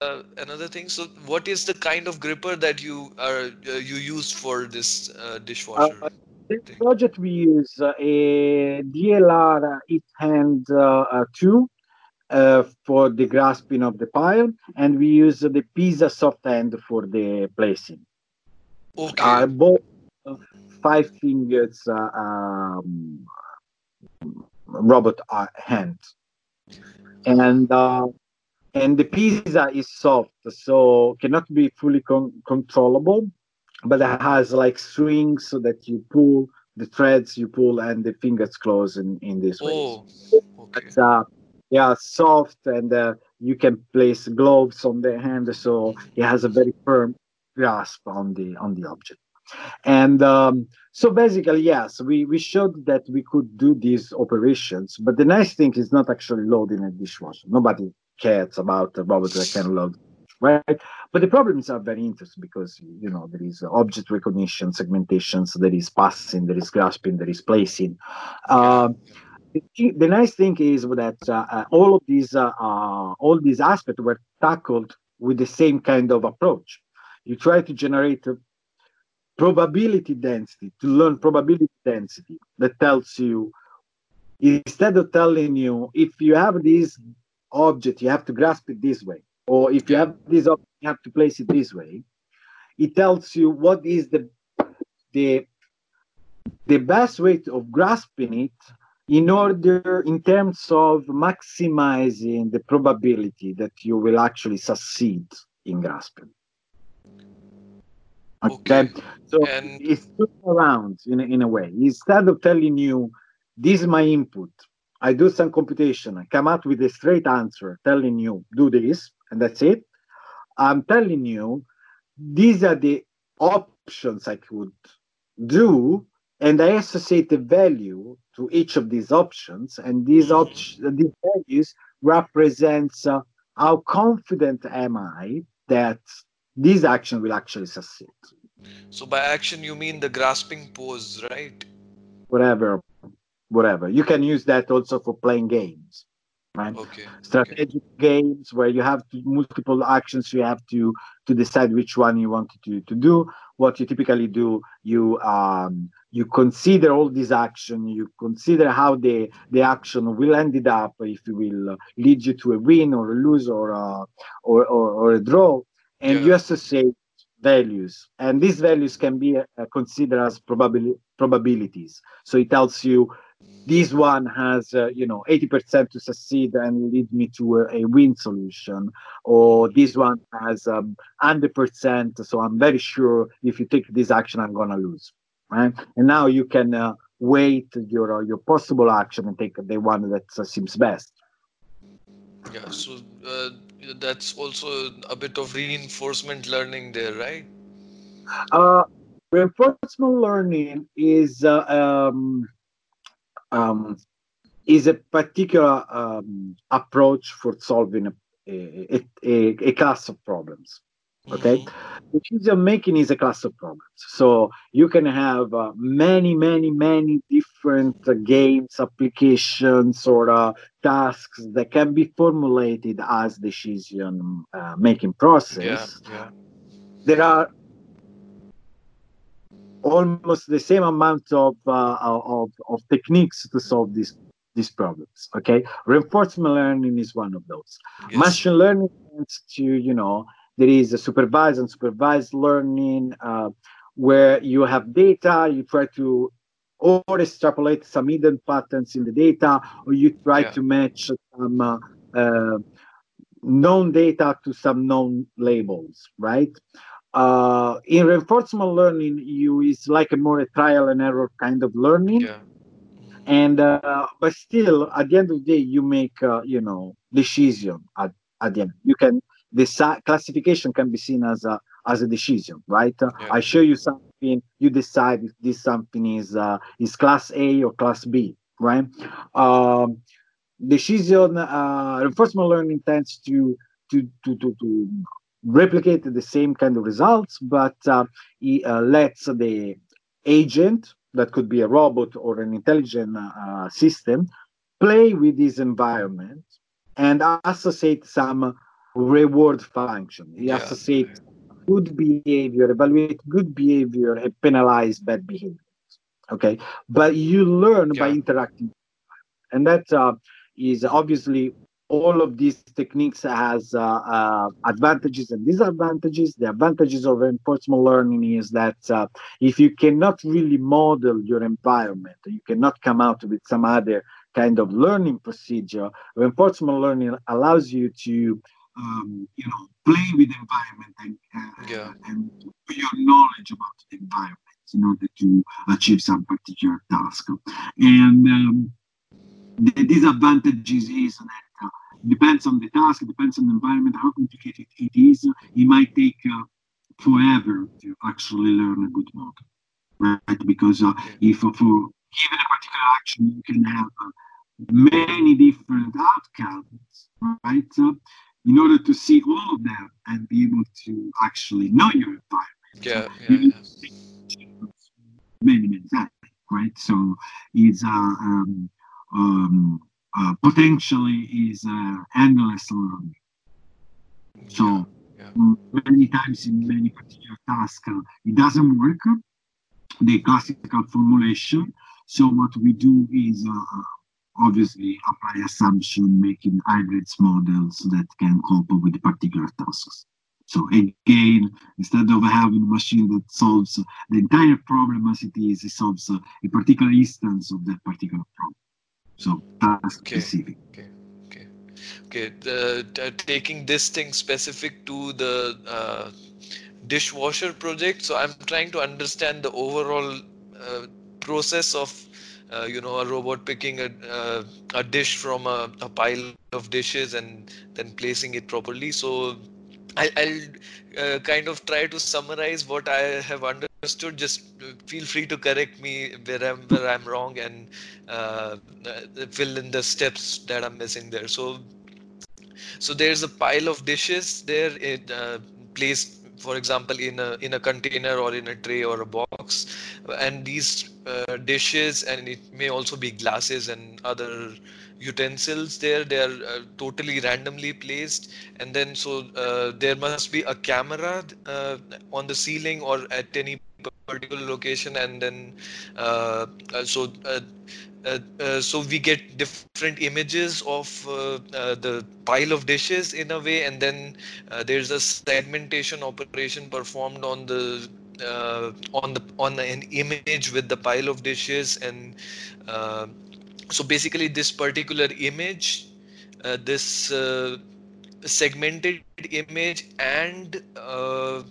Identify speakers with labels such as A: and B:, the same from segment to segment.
A: uh, another thing. So, what is the kind of gripper that you are uh, you used for this uh, dishwasher?
B: Uh, this project we use uh, a DLR Hand uh, 2 for the grasping of the pile, and we use the Pisa soft hand for the placing.
A: Okay.
B: both five fingers um, robot hand, and and the Pisa is soft, so cannot be fully con- controllable, but it has like strings so that you pull the threads, you pull, and the fingers close in in this way.
A: Oh, okay.
B: It's, uh, yeah, soft, and uh, you can place gloves on the hand, so it has a very firm grasp on the on the object. And um, so basically, yes, we, we showed that we could do these operations. But the nice thing is not actually loading a dishwasher. Nobody cares about the robots that can load, right? But the problems are very interesting because you know there is object recognition, segmentations, there is passing, there is grasping, there is placing. Uh, the, nice thing is that uh, uh, all of these uh, uh, all these aspects were tackled with the same kind of approach. You try to generate probability density to learn probability density that tells you instead of telling you if you have this object, you have to grasp it this way. Or if you have this object, you have to place it this way. It tells you what is the the the best way of grasping it in order in terms of maximizing the probability that you will actually succeed in grasping. Okay, okay. so and... it's around in in a way. Instead of telling you, this is my input, I do some computation, I come out with a straight answer telling you, do this, and that's it. I'm telling you, these are the options I could do, and I associate the value to each of these options, and these mm-hmm. options, these values represents uh, how confident am I that this action will actually succeed.
A: So by action you mean the grasping pose, right?
B: Whatever whatever. You can use that also for playing games, right?
A: Okay.
B: Strategic okay. games where you have to, multiple actions, you have to to decide which one you want to to do. What you typically do, you um you consider all these action, you consider how the the action will end up, if it will lead you to a win or a lose or a, or, or, or a draw, and yeah. you associate values and these values can be uh, considered as probably probabilities so it tells you this one has uh, you know 80% to succeed and lead me to a, a win solution. Or this one has um, 100% so i'm very sure if you take this action i'm gonna lose right? And now you can uh, weight your uh, your possible action and take the one that uh, seems best.
A: Yeah so uh, that's also a bit of reinforcement learning there right?
B: Uh reinforcement learning is uh, um, um, is a particular um, approach for solving a, a, a, a, class of problems. Okay, mm-hmm. decision making is a class of problems. So you can have uh, many, many, many different uh, games, applications, or uh, tasks that can be formulated as decision uh, making process.
A: Yeah, yeah.
B: There are almost the same amount of, uh, of, of techniques to solve these these problems. Okay, reinforcement learning is one of those. Yes. Machine learning tends to you know there is a supervised and supervised learning uh, where you have data, you try to or extrapolate some hidden patterns in the data, or you try yeah. to match some uh, uh, known data to some known labels, right? Uh, in reinforcement learning you is like a more a trial and error kind of learning
A: yeah.
B: and uh, but still at the end of the day you make uh, you know decision at, at the end you can decide classification can be seen as a as a decision right yeah. i show you something you decide if this something is uh, is class a or class b right um, decision uh, reinforcement learning tends to to to to, to replicate the same kind of results, but uh, he uh, lets the agent, that could be a robot or an intelligent uh, system, play with this environment and associate some reward function. He
A: Yeah.
B: say good behavior, evaluate good behavior, and penalize bad behavior. Okay, but you learn by interacting, and that uh, is obviously all of these techniques has uh, uh, advantages and disadvantages. The advantages of reinforcement learning is that uh, if you cannot really model your environment, you cannot come out with some other kind of learning procedure. Reinforcement learning allows you to, um, you know, play with the environment and, uh,
A: Yeah.
B: and your knowledge about the environment in order to achieve some particular task. And um, the disadvantages is that depends on the task, depends on the environment, how complicated it is. It might take uh, forever to actually learn a good model, right? Because uh, if uh, for given a particular action, you can have uh, many different outcomes, right? So in order to see all of them and be able to actually know your environment,
A: Yeah, yeah, yeah.
B: many, many times, right? So it's uh, um, um, uh, potentially is uh, endless learning. So
A: yeah.
B: mm, many times in many particular tasks, uh, it doesn't work. The classical formulation. So what we do is uh, obviously apply assumption, making hybrids models that can cope with the particular tasks. So again, instead of having a machine that solves the entire problem as it is, it solves uh, a particular instance of that particular problem. So task
A: Okay.
B: specific.
A: Okay, the, t- taking this thing specific to the uh, dishwasher project. So I'm trying to understand the overall uh, process of, uh, you know, a robot picking a, uh, a dish from a, a pile of dishes and then placing it properly. So I, I'll uh, kind of try to summarize what I have understood. Just uh, feel free to correct me where I'm where I'm wrong and uh, uh, fill in the steps that I'm missing there. So so there's a pile of dishes there it uh, placed for example in a in a container or in a tray or a box and these uh, dishes and it may also be glasses and other utensils there they are uh, totally randomly placed and then so uh, there must be a camera uh, on the ceiling or at any particular location and then uh, uh, so uh, uh, uh, so we get different images of the pile of dishes in a way and then there's a segmentation operation performed on the on the on an image with the pile of dishes and so basically this particular image this segmented image and uh,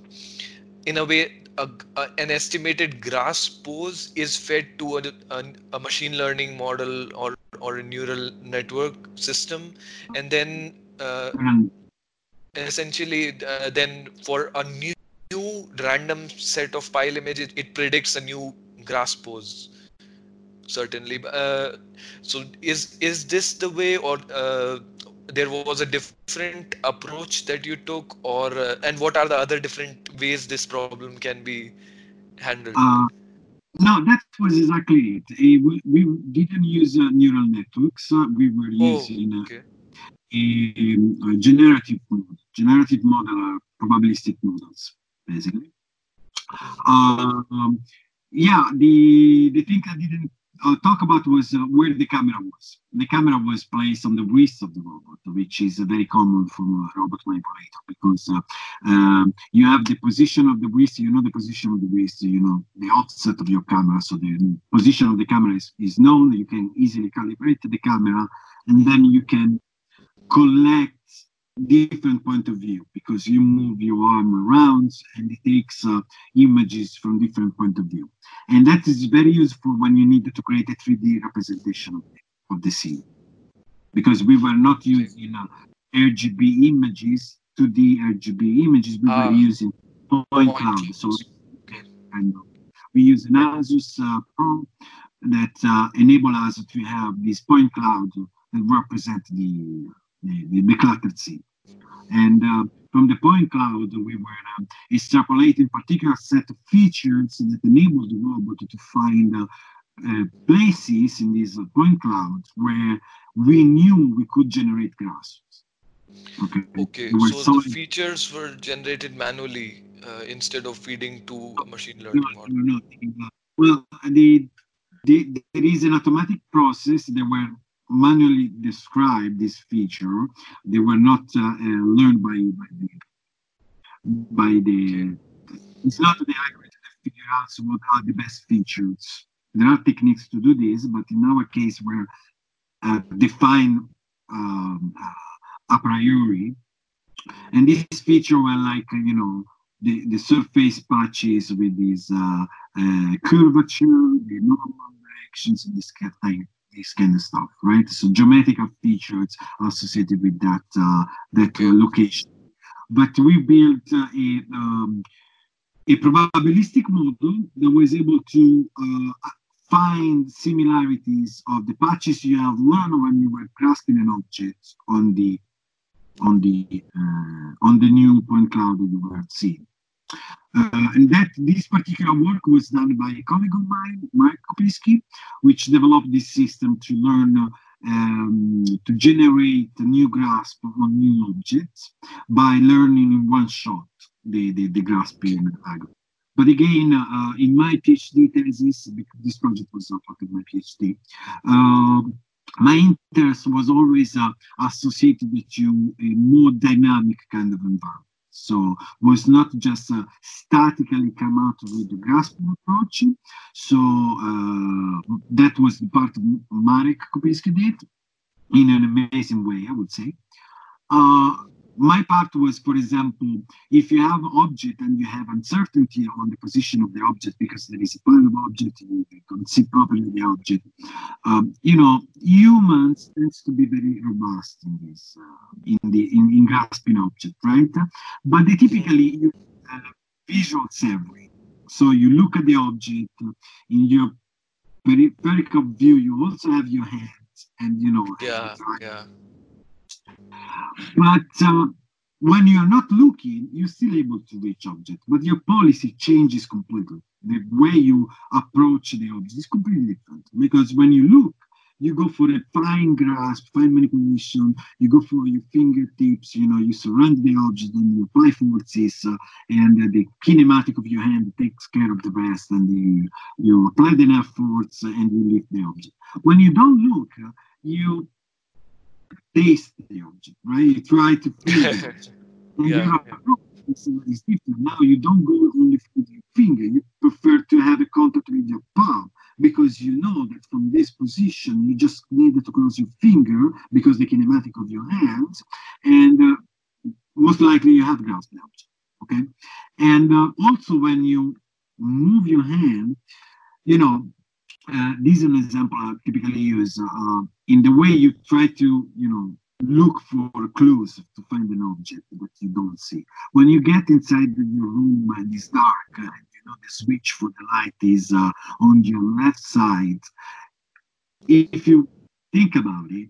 A: in a way a, a- an estimated grasp pose is fed to a, a, a machine learning model or or a neural network system. And then uh,
B: And
A: essentially uh, then for a new, new random set of pile images it predicts a new grasp pose certainly. Uh, so is is this the way or uh, there was a different approach that you took or uh, and what are the other different ways this problem can be handled
B: Uh, no, that was exactly it. We, we didn't use neural networks. We were
A: Oh,
B: using
A: okay
B: a, a generative model. Generative model are probabilistic models, basically. Um, yeah, the the thing I didn't uh, talk about was uh, where the camera was. The camera was placed on the wrist of the robot, which is uh, very common from a robot manipulator because uh, um, you have the position of the wrist, you know the position of the wrist, you know the offset of your camera. So the position of the camera is, is known. You can easily calibrate the camera, and then you can collect different point of view because you move your arm around and it takes uh, images from different point of view. And that is very useful when you need to create a 3d representation of the, scene. Because we were not using uh, rgb images 2d rgb images we
A: Ah.
B: were using point,
A: Point
B: cloud so and we use an asus uh, pro that uh, enable us to have this point cloud that represent the the, the, the cluttered scene and uh, from the point cloud, we were um, extrapolating particular set of features that enable the robot to find uh, uh, places in this uh, point cloud where we knew we could generate grasses.
A: Okay. Okay. So solid. the features were generated manually uh, instead of feeding to a machine learning no, model. No,
B: no. Well, the, the, there is an automatic process that were manually describe this feature. They were not uh, uh, learned by, by the by the. It's not the algorithm that figure out what are the best features. There are techniques to do this, but in our case, we're uh, define um, a priori. And this feature were like, you know, the, the surface patches with this uh, uh, curvature, the normal directions, and this kind, of, this kind of stuff, right? So geometrical features associated with that uh, that uh, location. But we built uh, a um, a probabilistic model that was able to uh, find similarities of the patches you have learned when you were grasping an object on the on the uh, on the new point cloud that you were seeing. Uh, and that this particular work was done by a colleague of mine, Mark Kopicki, which developed this system to learn um, to generate a new grasp on new objects by learning in one shot the, the, the grasping algorithm. But again, uh, in my PhD thesis, because this project was not part of my PhD, uh, my interest was always uh, associated to a more dynamic kind of environment. So was not just uh, statically come out with the grasp approach. So uh, that was the part of Marek Kopicki did in an amazing way, I would say. Uh, my part was, for example, if you have an object and you have uncertainty on the position of the object because there is a pile of object, you can't see properly the object. Um, you know, humans tends to be very robust in this, uh, in the in, in, grasping object, right? But they typically use uh, visual survey. So you look at the object in your peripheral view. You also have your hands, and you know.
A: Yeah, yeah
B: but uh, when you're not looking, you're still able to reach object, but your policy changes completely. The way you approach the object is completely different because when you look, you go for a fine grasp, fine manipulation, you go for your fingertips, you know, you surround the object and you apply forces, uh, and uh, the kinematic of your hand takes care of the rest, and you, you apply enough force and you lift the object. When you don't look, uh, you taste the object, right? You try to feel object. And yeah, your approach is, is different. Now you don't go only with your finger. You prefer to have a contact with your palm because you know that from this position you just need to close your finger because the kinematic of your hands, and uh, most likely you have grasped the object. Okay, and uh, also when you move your hand, you know uh, this is an example I typically use uh, in the way you try to, you know, look for clues to find an object that you don't see. When you get inside your room and it's dark and you know the switch for the light is uh, on your left side, if you think about it,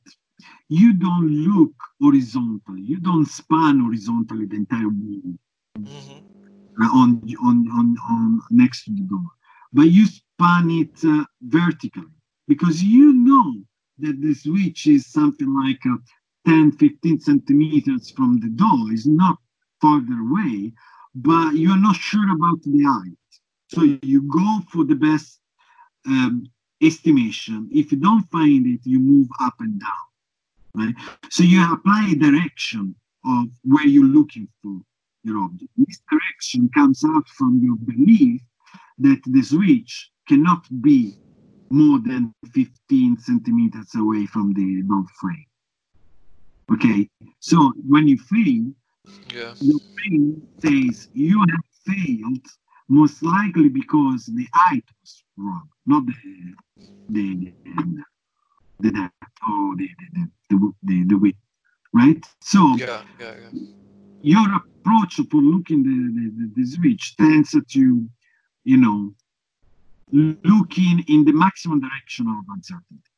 B: you don't look horizontally. You don't span horizontally the entire room mm-hmm. on, on, on, on next to the door, but you span it uh, vertically because you know that the switch is something like uh, 10, 15 centimeters from the door, is not farther away, but you are not sure about the height. So you go for the best um, estimation. If you don't find it, you move up and down, right? So you apply a direction of where you're looking for your object. This direction comes out from your belief that the switch cannot be more than 15 centimeters away from the door frame. Okay, so when you fail,
A: yeah.
B: your brain says you have failed most likely because the height was wrong, not the the the, the depth or the the, the, the, the width, right? So
A: yeah, yeah, yeah.
B: your approach for looking the, the, the switch tends to, you know, looking in the maximum direction of uncertainty.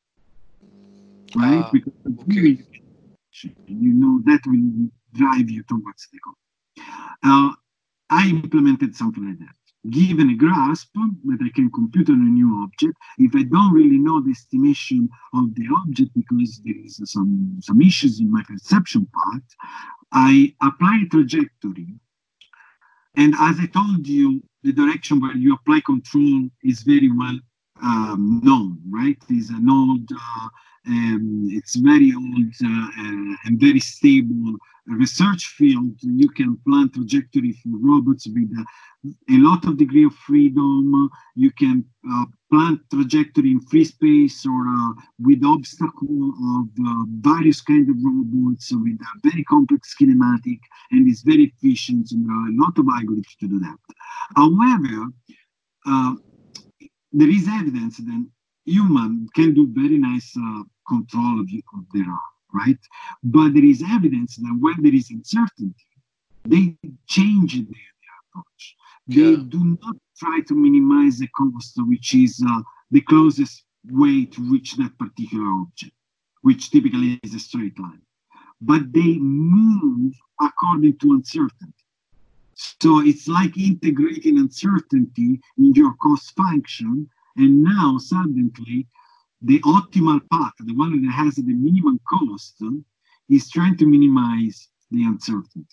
B: Right? Uh, because okay. you know that will drive you towards the goal. Uh, I implemented something like that. given a grasp that I can compute on a new object, if I don't really know the estimation of the object because there is some, some issues in my perception part, I apply a trajectory. And as I told you, the direction where you apply control is very well um, known, right? It's an old, uh, um, it's very old uh, uh, and very stable research field. You can plan trajectory for robots with a, lot of degree of freedom. You can uh, plan trajectory in free space or uh, with obstacle of uh, various kind of robots with a very complex kinematic and it's very efficient and there are a lot of algorithms to do that. However, there is evidence that human can do very nice uh, control of, of their arm, right? But there is evidence that when there is uncertainty, they change their, their approach. They yeah. do not try to minimize the cost, which is uh, the closest way to reach that particular object, which typically is a straight line. But they move according to uncertainty. So it's like integrating uncertainty in your cost function. And now suddenly the optimal path, the one that has the minimum cost, is trying to minimize the uncertainty.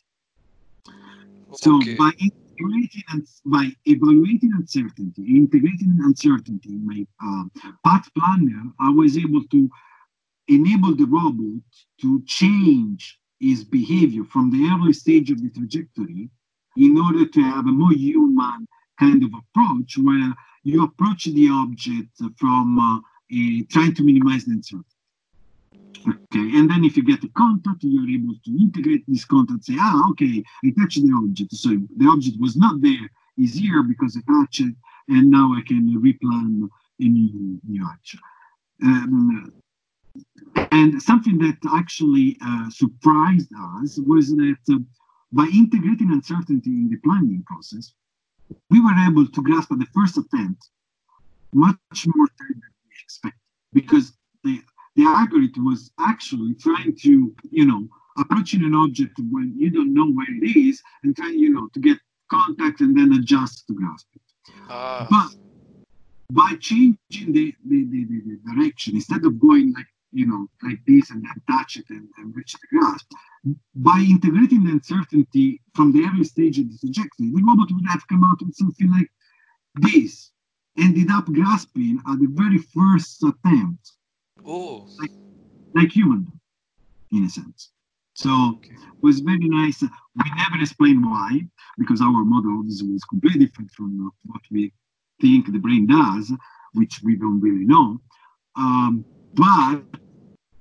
B: So okay. by integrating and by evaluating uncertainty, integrating uncertainty in my uh, path planner, I was able to enable the robot to change its behavior from the early stage of the trajectory in order to have a more human kind of approach where you approach the object from uh, trying to minimize the uncertainty. Okay, and then if you get a contact, you're able to integrate this contact, say, ah, okay, I touched the object. So the object was not there, is here because I touched it, and now I can replan a new, new action. Um, and something that actually uh, surprised us was that uh, by integrating uncertainty in the planning process, we were able to grasp at the first attempt much more time than we expected because the, the algorithm was actually trying to, you know, approaching an object when you don't know where it is and trying, you know, to get contact and then adjust to grasp it. Uh. But by changing the, the, the, the, direction, instead of going like you know, like this and then touch it and, and reach the grasp. By integrating the uncertainty from the early stage of the trajectory, the robot would have come out with something like this, ended up grasping at the very first attempt.
A: Oh.
B: Like, like human, in a sense. So okay. it was very nice. We never explained why, because our model is completely different from what we think the brain does, which we don't really know. Um, but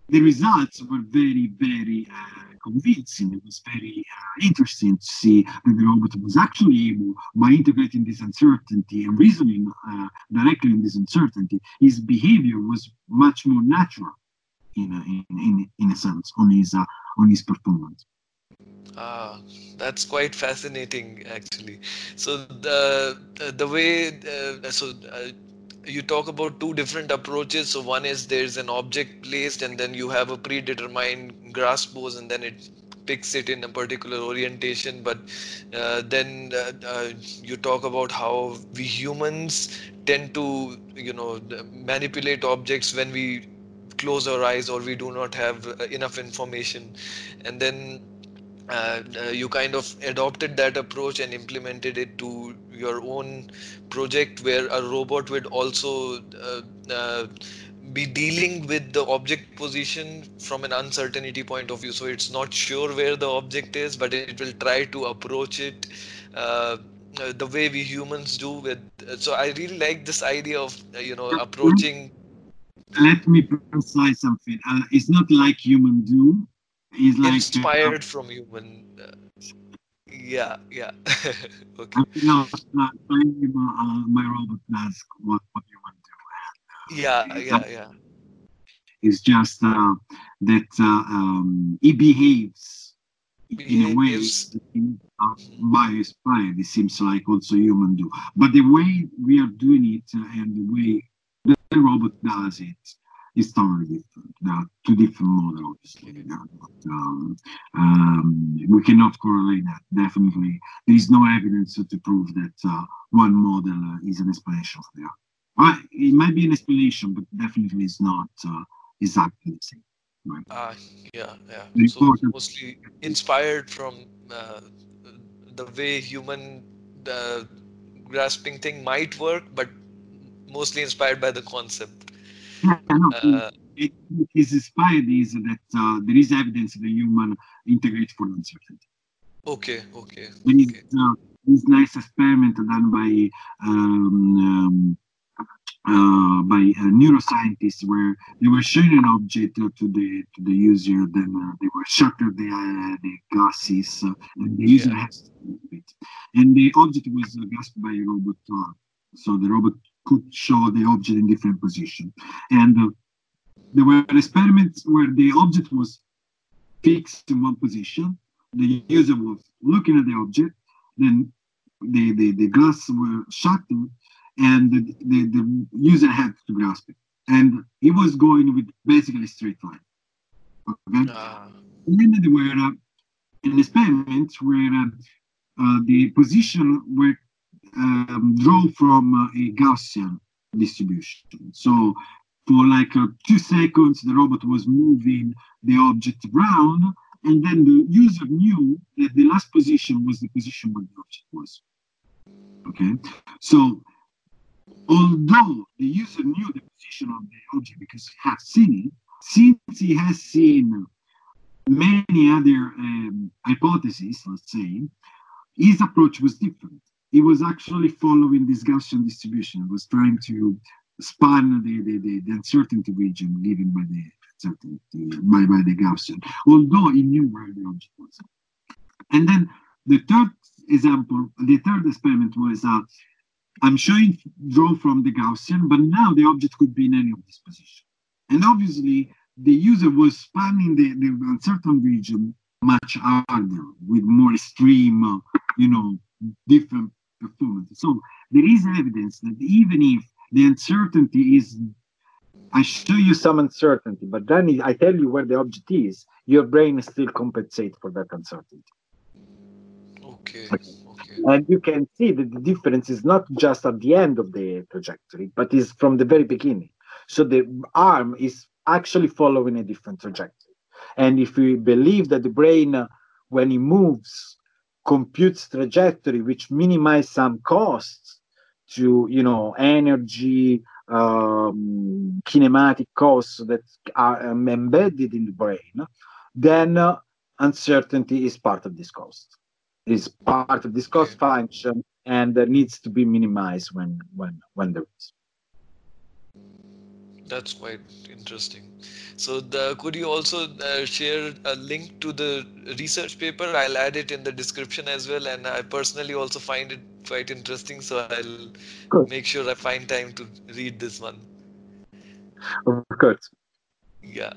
B: the results were very, very uh, convincing. It was very uh, interesting to see that the robot was actually able, by integrating this uncertainty and reasoning uh, directly in this uncertainty, his behavior was much more natural in a, in, in, in a sense on his, uh, on his performance.
A: Ah, that's quite fascinating, actually. So the the, the way uh, so uh, you talk about two different approaches. So one is there's an object placed and then you have a predetermined grasp pose and then it picks it in a particular orientation. But uh, then uh, uh, you talk about how we humans tend to you know manipulate objects when we close our eyes or we do not have uh, enough information. And then uh, uh, you kind of adopted that approach and implemented it to your own project where a robot would also uh, uh, be dealing with the object position from an uncertainty point of view. So it's not sure where the object is but it will try to approach it uh, uh the way we humans do with so i really like this idea of you know approaching.
B: Let me precise something. It's not like human do.
A: It's like inspired uh, from human. Uh, yeah, yeah. okay.
B: No, not uh, my robot does what what you want
A: to. Yeah, yeah, yeah.
B: It's just uh, that uh, um, he behaves, in a way uh, by inspired. It seems like also human do, but the way we are doing it uh, and the way the robot does it is totally different. There are two different models, obviously. But, um, um, we cannot correlate that. Definitely, there is no evidence to prove that uh, one model uh, is an explanation for the other. Uh, it might be an explanation, but definitely it's not uh, exactly the same. Right.
A: Ah, yeah, yeah. So mostly inspired from uh, the way human uh, grasping thing might work, but mostly inspired by the concept.
B: Yeah, no, uh, it, it is inspired is that uh, there is evidence that human integrate for uncertainty.
A: Okay, okay.
B: There is,
A: okay.
B: Uh, this nice experiment done by um, um, uh, by uh, neuroscientists where they were showing an object uh, to the to the user, then uh, they were shutter the uh, the glasses, uh, and the user yeah. has to it. And the object was grasped by a robot, so the robot could show the object in different position. And there were experiments where the object was fixed in one position, the user was looking at the object, then the, the, the glass were shutting and the, the, the, user had to grasp it. And he was going with basically straight line. Okay. Uh. And then there were uh, an experiment where uh, uh, the position were um, drawn from uh, a Gaussian distribution. So for like uh, two seconds, the robot was moving the object around, and then the user knew that the last position was the position where the object was. Okay, so although the user knew the position of the object because he had seen it, since he has seen many other um, hypotheses, let's say, his approach was different. He was actually following this Gaussian distribution, was trying to span the, the, the, the uncertainty region given by the uncertainty by, by the Gaussian, although he knew where the object was. And then the third example, the third experiment was uh, I'm showing draw from the Gaussian, but now the object could be in any of these positions. And obviously, the user was spanning the, the uncertain region much harder with more extreme, uh, you know, different performance. So there is evidence that even if the uncertainty is, I show you some uncertainty, but then I tell you where the object is, your brain still compensates for that uncertainty.
A: Okay.
B: okay. And you can see that the difference is not just at the end of the trajectory, but is from the very beginning. So the arm is actually following a different trajectory. And if we believe that the brain, uh, when it moves, computes trajectory, which minimize some costs to, you know, energy, um, kinematic costs that are um, embedded in the brain, then uh, uncertainty is part of this cost is part of this cost function and needs to be minimized when when when there is
A: that's quite interesting so the, could you also uh, share a link to the research paper i'll add it in the description as well and i personally also find it quite interesting so i'll cool. make sure i find time to read this one
B: of course
A: yeah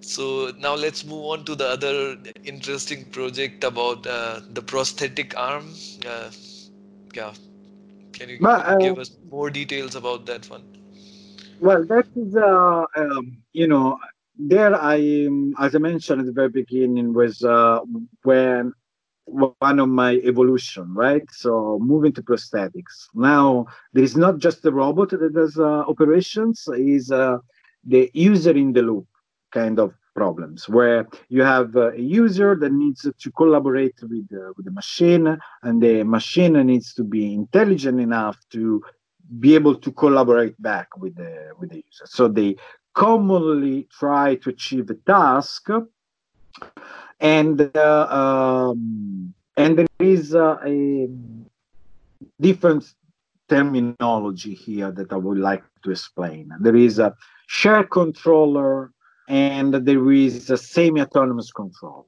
A: so now let's move on to the other interesting project about uh, the prosthetic arm. Uh, yeah, can you but, uh, give us more details about that one?
B: Well, that is, uh, um, you know, there I, as I mentioned at the very beginning, was uh, when one of my evolution, right? So moving to prosthetics. Now there is not just the robot that does uh, operations; is uh, the user in the loop kind of problems where you have a user that needs to collaborate with, with the machine and the machine needs to be intelligent enough to be able to collaborate back with the with the user so they commonly try to achieve a task and uh, um, and there is uh, a different terminology here that I would like to explain. There is a share controller and there is a semi-autonomous control.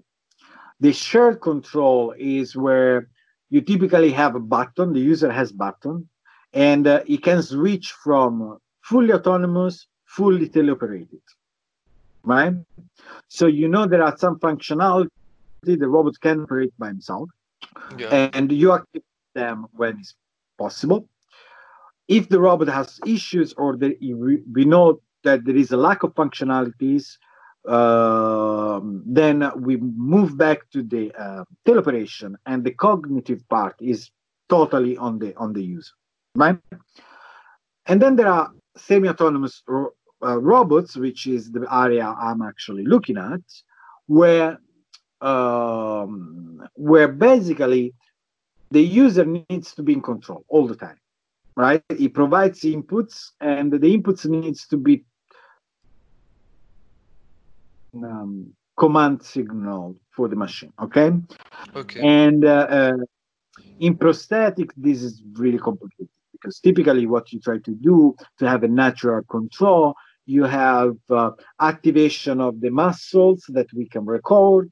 B: The shared control is where you typically have a button, the user has button, and uh, it can switch from fully autonomous, fully teleoperated, right? So you know there are some functionality the robot can operate by himself, yeah. and you activate them when it's possible. If the robot has issues or the, we know that there is a lack of functionalities, uh, then we move back to the uh, teleoperation, and the cognitive part is totally on the on the user, right? And then there are semi-autonomous ro- uh, robots, which is the area I'm actually looking at, where um, where basically the user needs to be in control all the time, right? He provides inputs, and the inputs needs to be um, command signal for the machine. Okay.
A: Okay.
B: And uh, uh, in prosthetic, this is really complicated because typically what you try to do to have a natural control, you have uh, activation of the muscles that we can record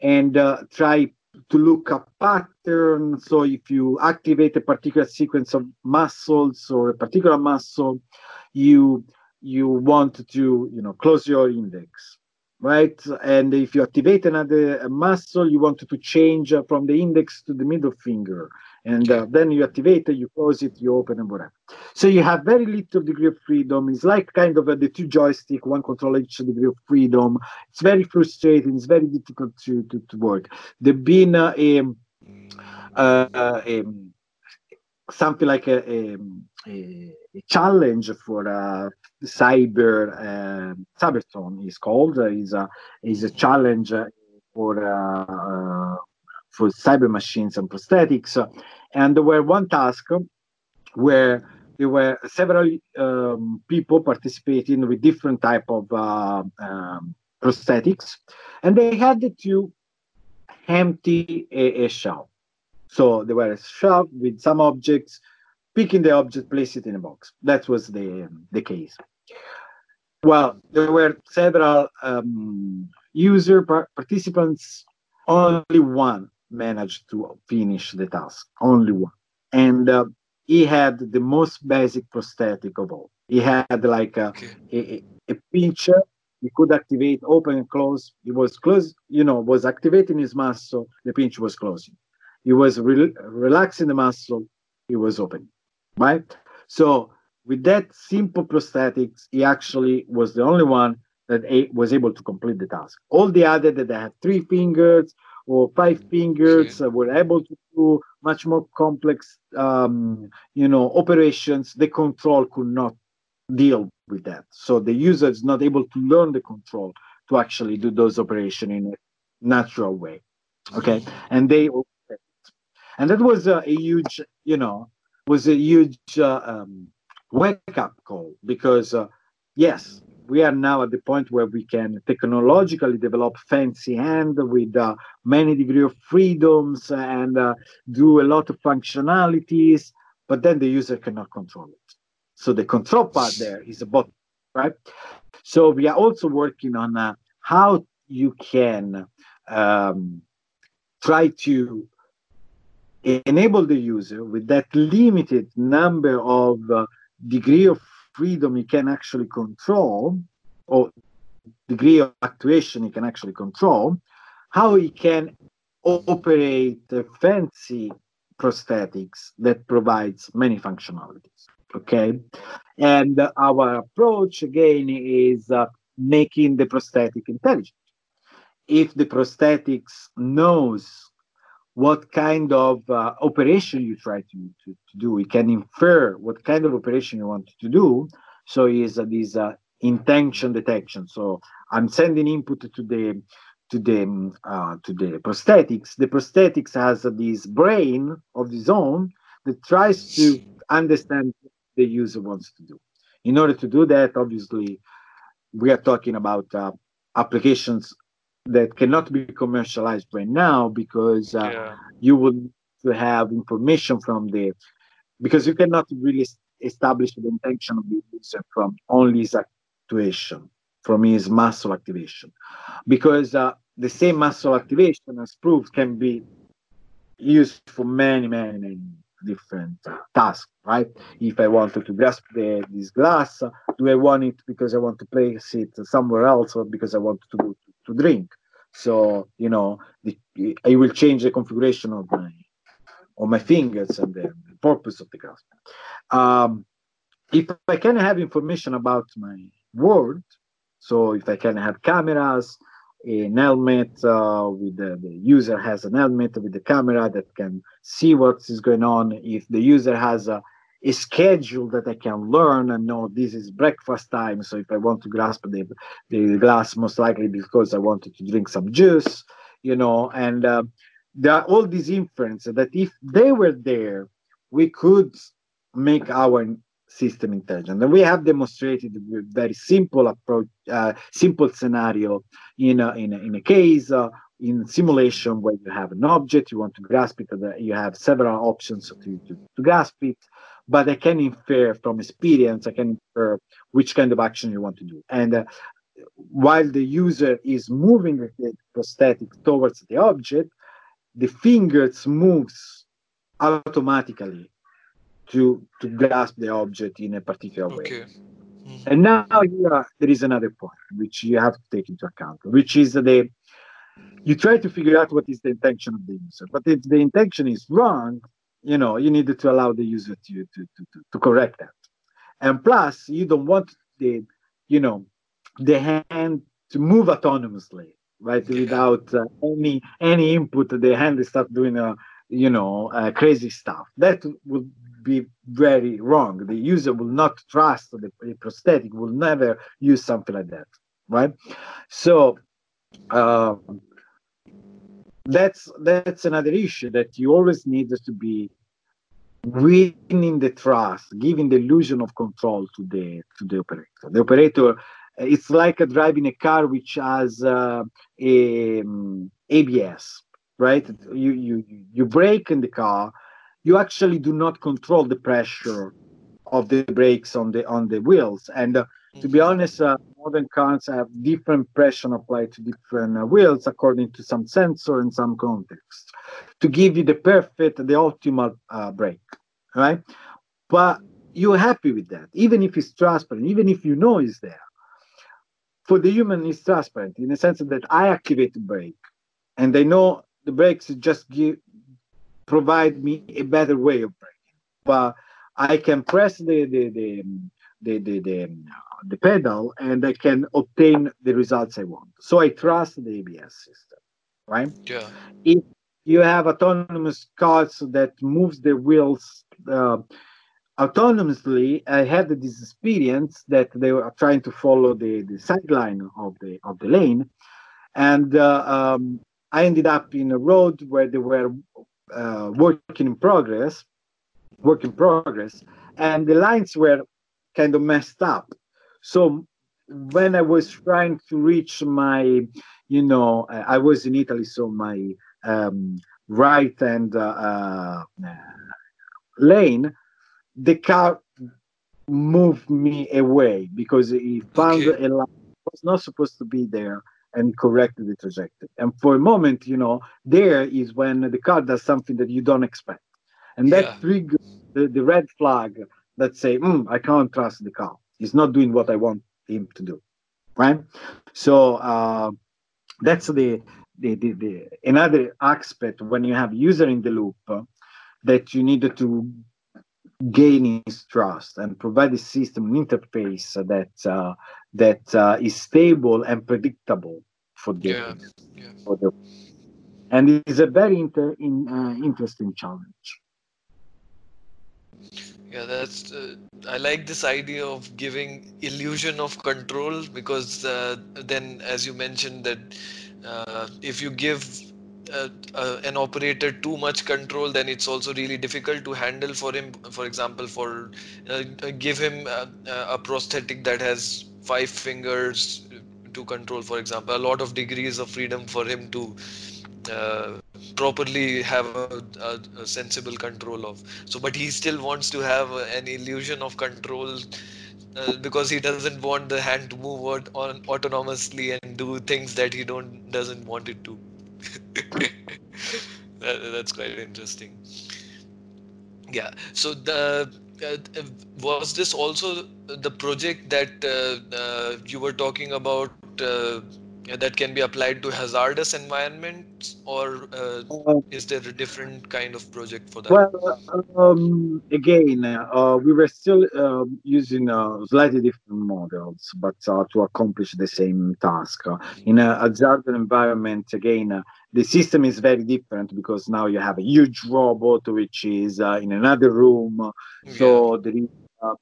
B: and uh, try to look a pattern. So if you activate a particular sequence of muscles or a particular muscle, you you want to you know close your index right? And if you activate another muscle, you want to change from the index to the middle finger. And uh, then you activate it, you close it, you open and whatever. So you have very little degree of freedom. It's like kind of the two joystick, one control each degree of freedom. It's very frustrating. It's very difficult to, to, to work. There's been uh, a, uh, a, something like a, a, a challenge for uh, cyber uh, Cybathlon is called uh, is a is a challenge for uh, for cyber machines and prosthetics and there were one task where there were several um, people participating with different type of uh, um, prosthetics and they had to empty a, a shell so there were a shelf with some objects picking the object, place it in a box. That was the, the case. Well, there were several um, user par- participants. Only one managed to finish the task. Only one, and uh, he had the most basic prosthetic of all. He had like a, okay. a, a pincher. He could activate, open and close. He was close, you know, was activating his muscle. The pinch was closing. He was re- relaxing the muscle. He was opening right? So with that simple prosthetics, he actually was the only one that was able to complete the task. All the other that had three fingers or five fingers uh, were able to do much more complex, um, you know, operations. The control could not deal with that. So the user is not able to learn the control to actually do those operations in a natural way. Okay, and they, and that was a, a huge, you know, was a huge uh, um, wake up call because, uh, yes, we are now at the point where we can technologically develop fancy hand with uh, many degree of freedoms and uh, do a lot of functionalities, but then the user cannot control it. So the control part there is a bottom, right? So we are also working on uh, how you can um, try to enable the user with that limited number of uh, degree of freedom you can actually control or degree of actuation you can actually control how he can operate fancy prosthetics that provides many functionalities okay? And our approach again is uh, making the prosthetic intelligent. If the prosthetics knows what kind of uh, operation you try to, to, to, do. We can infer what kind of operation you want to do. So is uh, this uh, intention detection. So I'm sending input to the to the um, uh, to the prosthetics. The prosthetics has this brain of its own that tries to understand what the user wants to do. In order to do that, obviously, we are talking about uh, applications that cannot be commercialized right now because uh, yeah. you would have information from the because you cannot really establish the intention of the user from only his actuation from his muscle activation because uh, the same muscle activation as proved can be used for many many many different uh, tasks right if i wanted to grasp the, this glass do i want it because i want to place it somewhere else or because i want to, to, drink so you know, the, I will change the configuration of my of my fingers and the purpose of the grasp. Um, if I can have information about my world. So if I can have cameras, an helmet uh, with the, the user has an helmet with the camera that can see what is going on. If the user has a, a schedule that I can learn and know this is breakfast time. So if I want to grasp the, the glass, most likely because I wanted to drink some juice, you know, and uh, there are all these inferences that if they were there, we could make our system intelligent. And we have demonstrated a very simple approach, uh, simple scenario in a, in a, in a case uh, in simulation where you have an object, you want to grasp it, you have several options to, to, to grasp it, but I can infer from experience, I can infer which kind of action you want to do. And uh, while the user is moving the prosthetic towards the object, the fingers moves automatically to to grasp the object in a particular way. Okay. Mm-hmm. And now here there is another point which you have to take into account, which is the you try to figure out what is the intention of the user. But if the intention is wrong, you know, you need to allow the user to to, to, to correct that. And plus, you don't want the, you know, the hand to move autonomously, right? Without uh, any any input, the hand is start doing a, you know, uh, crazy stuff. That would be very wrong. The user will not trust the, the prosthetic, will never use something like that, right? So um, that's that's another issue that you always need to be winning the trust, giving the illusion of control to the to the operator. The operator, it's like driving a car which has uh, a um, ABS, right? You you you brake in the car you actually do not control the pressure of the brakes on the on the wheels and uh, to be mm-hmm. honest uh, modern cars have different pressure applied to different uh, wheels according to some sensor and some context. To give you the perfect the optimal uh, brake right? But you're happy with that even if it's transparent even if you know it's there. For the human it's transparent in the sense that i activate the brake and they know the brakes just give provide me a better way of braking. But I can press the the the the, the, the, the pedal and I can obtain the results I want. So I trust the ABS system, right?
A: Yeah.
B: If you have autonomous cars that moves the wheels uh, autonomously, I had this experience that they were trying to follow the, the sideline of the of the lane, and uh, um, I ended up in a road where they were uh, work in progress, work in progress, and the lines were kind of messed up. So when I was trying to reach my, you know, I was in Italy, so my um, right hand uh, uh, lane, the car moved me away because it found okay. a line was not supposed to be there and corrected the trajectory. And for a moment, you know, there is when the car does something that you don't expect. And that yeah. triggers the, the red flag that say, mm, I can't trust the car. He's not doing what I want him to do. Right? So uh, that's the, the, the, the, another aspect when you have user in the loop uh, that you need to gain his trust and provide a system an interface that uh, that uh, is stable and predictable for the, yeah, yeah. For the and it's a very inter, in, uh, interesting challenge
A: yeah that's uh, i like this idea of giving illusion of control because uh, then as you mentioned that uh, if you give uh, uh, an operator too much control then it's also really difficult to handle for him. For example for uh, give him a prosthetic that has five fingers to control for example. A lot of degrees of freedom for him to uh, properly have a, a, a, sensible control of so but he still wants to have an illusion of control uh, because he doesn't want the hand to move on autonomously and do things that he don't doesn't want it to that, that's quite interesting. Yeah. So the uh, was this also the project that uh, uh, you were talking about uh, that can be applied to hazardous environments, or uh,
B: Uh,
A: is there a different kind of project for that?
B: Well, um, again, uh, we were still um using uh, slightly different models, but uh, to accomplish the same task. Uh, in a hazardous environment, again, uh, the system is very different because now you have a huge robot which is uh, in another room.
A: Yeah.
B: So there is uh,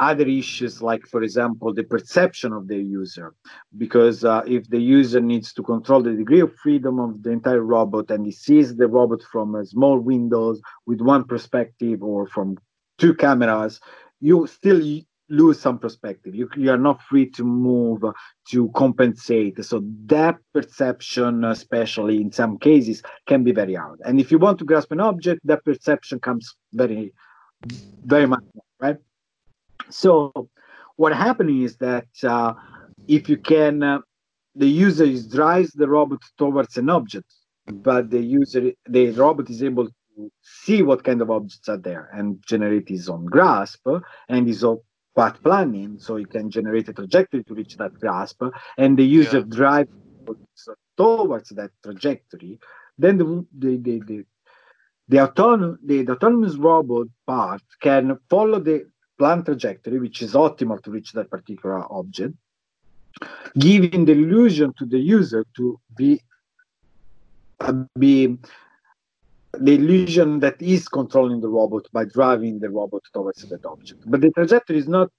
B: other issues, like, for example, the perception of the user. Because uh, if the user needs to control the degree of freedom of the entire robot and he sees the robot from a small windows with one perspective or from two cameras, you still lose some perspective. You, you are not free to move to compensate. So that perception, especially in some cases, can be very hard. And if you want to grasp an object, that perception comes very, very much, right? So what happening is that uh, if you can, uh, the user drives the robot towards an object, but the user, the robot is able to see what kind of objects are there and generate his own grasp and his own path planning, so he can generate a trajectory to reach that grasp, and the user
A: Yeah.
B: drives towards that trajectory. Then the the the, the the, the, the autonomous robot part can follow the planned trajectory, which is optimal to reach that particular object, giving the illusion to the user to be uh, be the illusion that is controlling the robot by driving the robot towards that object. But the trajectory is not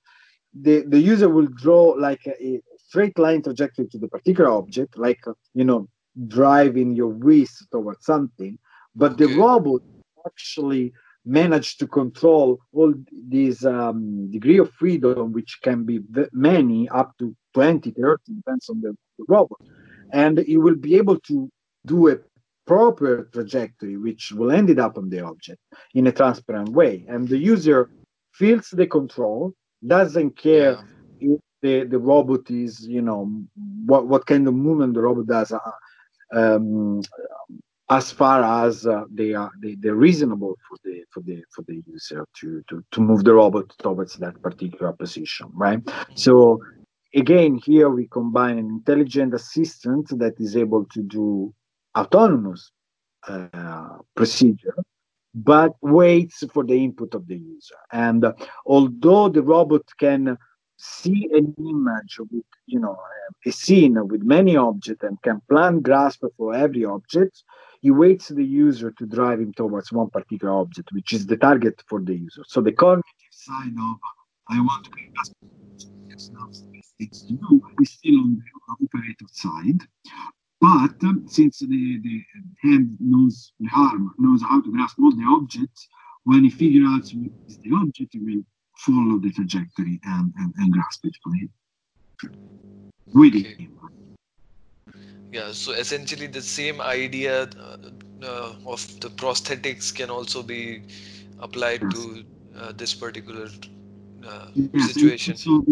B: the, the user will draw like a, a straight line trajectory to the particular object, like you know, driving your wrist towards something, but the robot actually managed to control all these um, degree of freedom, which can be many, up to 20, 30, depends on the, the robot. And it will be able to do a proper trajectory, which will end it up on the object in a transparent way. And the user feels the control, doesn't care
A: Yeah.
B: if the, the robot is, you know, what, what kind of movement the robot does. Uh, um, as far as uh, they are they, they're reasonable for the for the for the user to, to to move the robot towards that particular position right? So again here we combine an intelligent assistant that is able to do autonomous uh, procedure but waits for the input of the user. And uh, although the robot can see an image with you know a scene with many objects and can plan grasp for every object he waits the user to drive him towards one particular object, which is the target for the user. So the cognitive
C: side of I want to to do is still on the operator side. But um, since the, the hand knows the arm knows how to grasp all the objects, when he figures out what is the object, he will follow the trajectory and, and, and grasp it for him. With
A: Okay.
C: him.
A: Yeah, so essentially the same idea uh, uh, of the prosthetics can also be applied
C: Yes.
A: to uh, this particular uh,
C: Yes,
A: situation.
C: So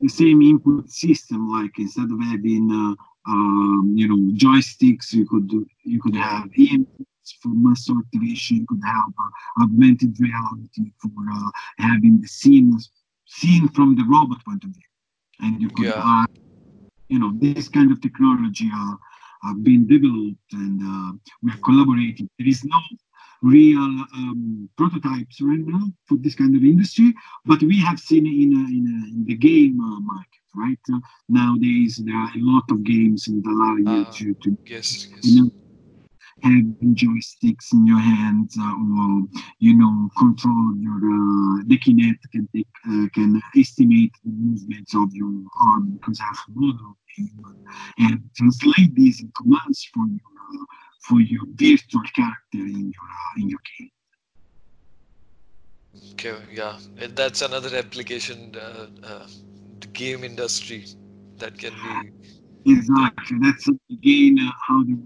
C: the same input system, like instead of having uh, um, you know joysticks, you could do, you could have inputs for muscle activation. Could have uh, augmented reality for uh, having the scene seen from the robot point of view, and you could
A: Yeah.
C: you know, this kind of technology are, are being developed, and uh, we are collaborating. There is no real um, prototypes right now for this kind of industry, but we have seen in, uh, in, uh, in the game uh, market, right? Uh, nowadays, there are a lot of games that allow you
A: Ah.
C: to, to
A: Yes,
C: you know, have joysticks in your hands uh, or you know control your uh, the can take, uh, can estimate the movements of your arm because I have model and translate these commands for your uh, for your virtual character in your uh, in your game.
A: Okay, yeah, and that's another application, uh, uh, the game industry that can be.
C: Exactly. That's again uh, how the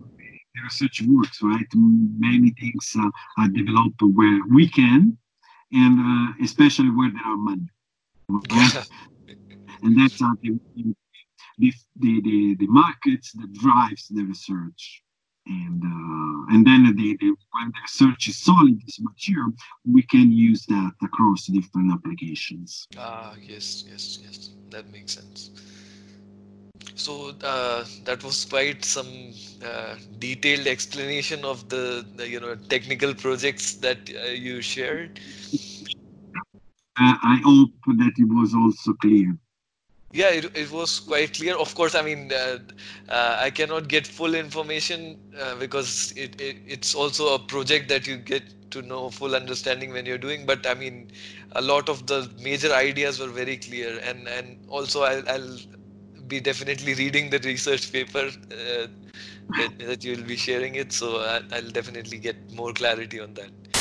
C: research works, right? Many things uh, are developed where we can, and uh, especially where there are money. right? and that's how the, the, the, the, markets that drives the research. And uh, and then the, the, when the research is solid, is mature, we can use that across different applications.
A: Ah, yes, yes, yes. That makes sense. So uh, that was quite some uh, detailed explanation of the, the, you know technical projects that uh, you shared.
C: Uh, I hope that it was also clear.
A: Yeah, it, it was quite clear. Of course, I mean, uh, uh, I cannot get full information uh, because it, it, it's also a project that you get to know full understanding when you're doing. But I mean, a lot of the major ideas were very clear, and and also I'll, I'll be definitely reading the research paper uh, that, that, you'll be sharing it. So I, I'll definitely get more clarity on that.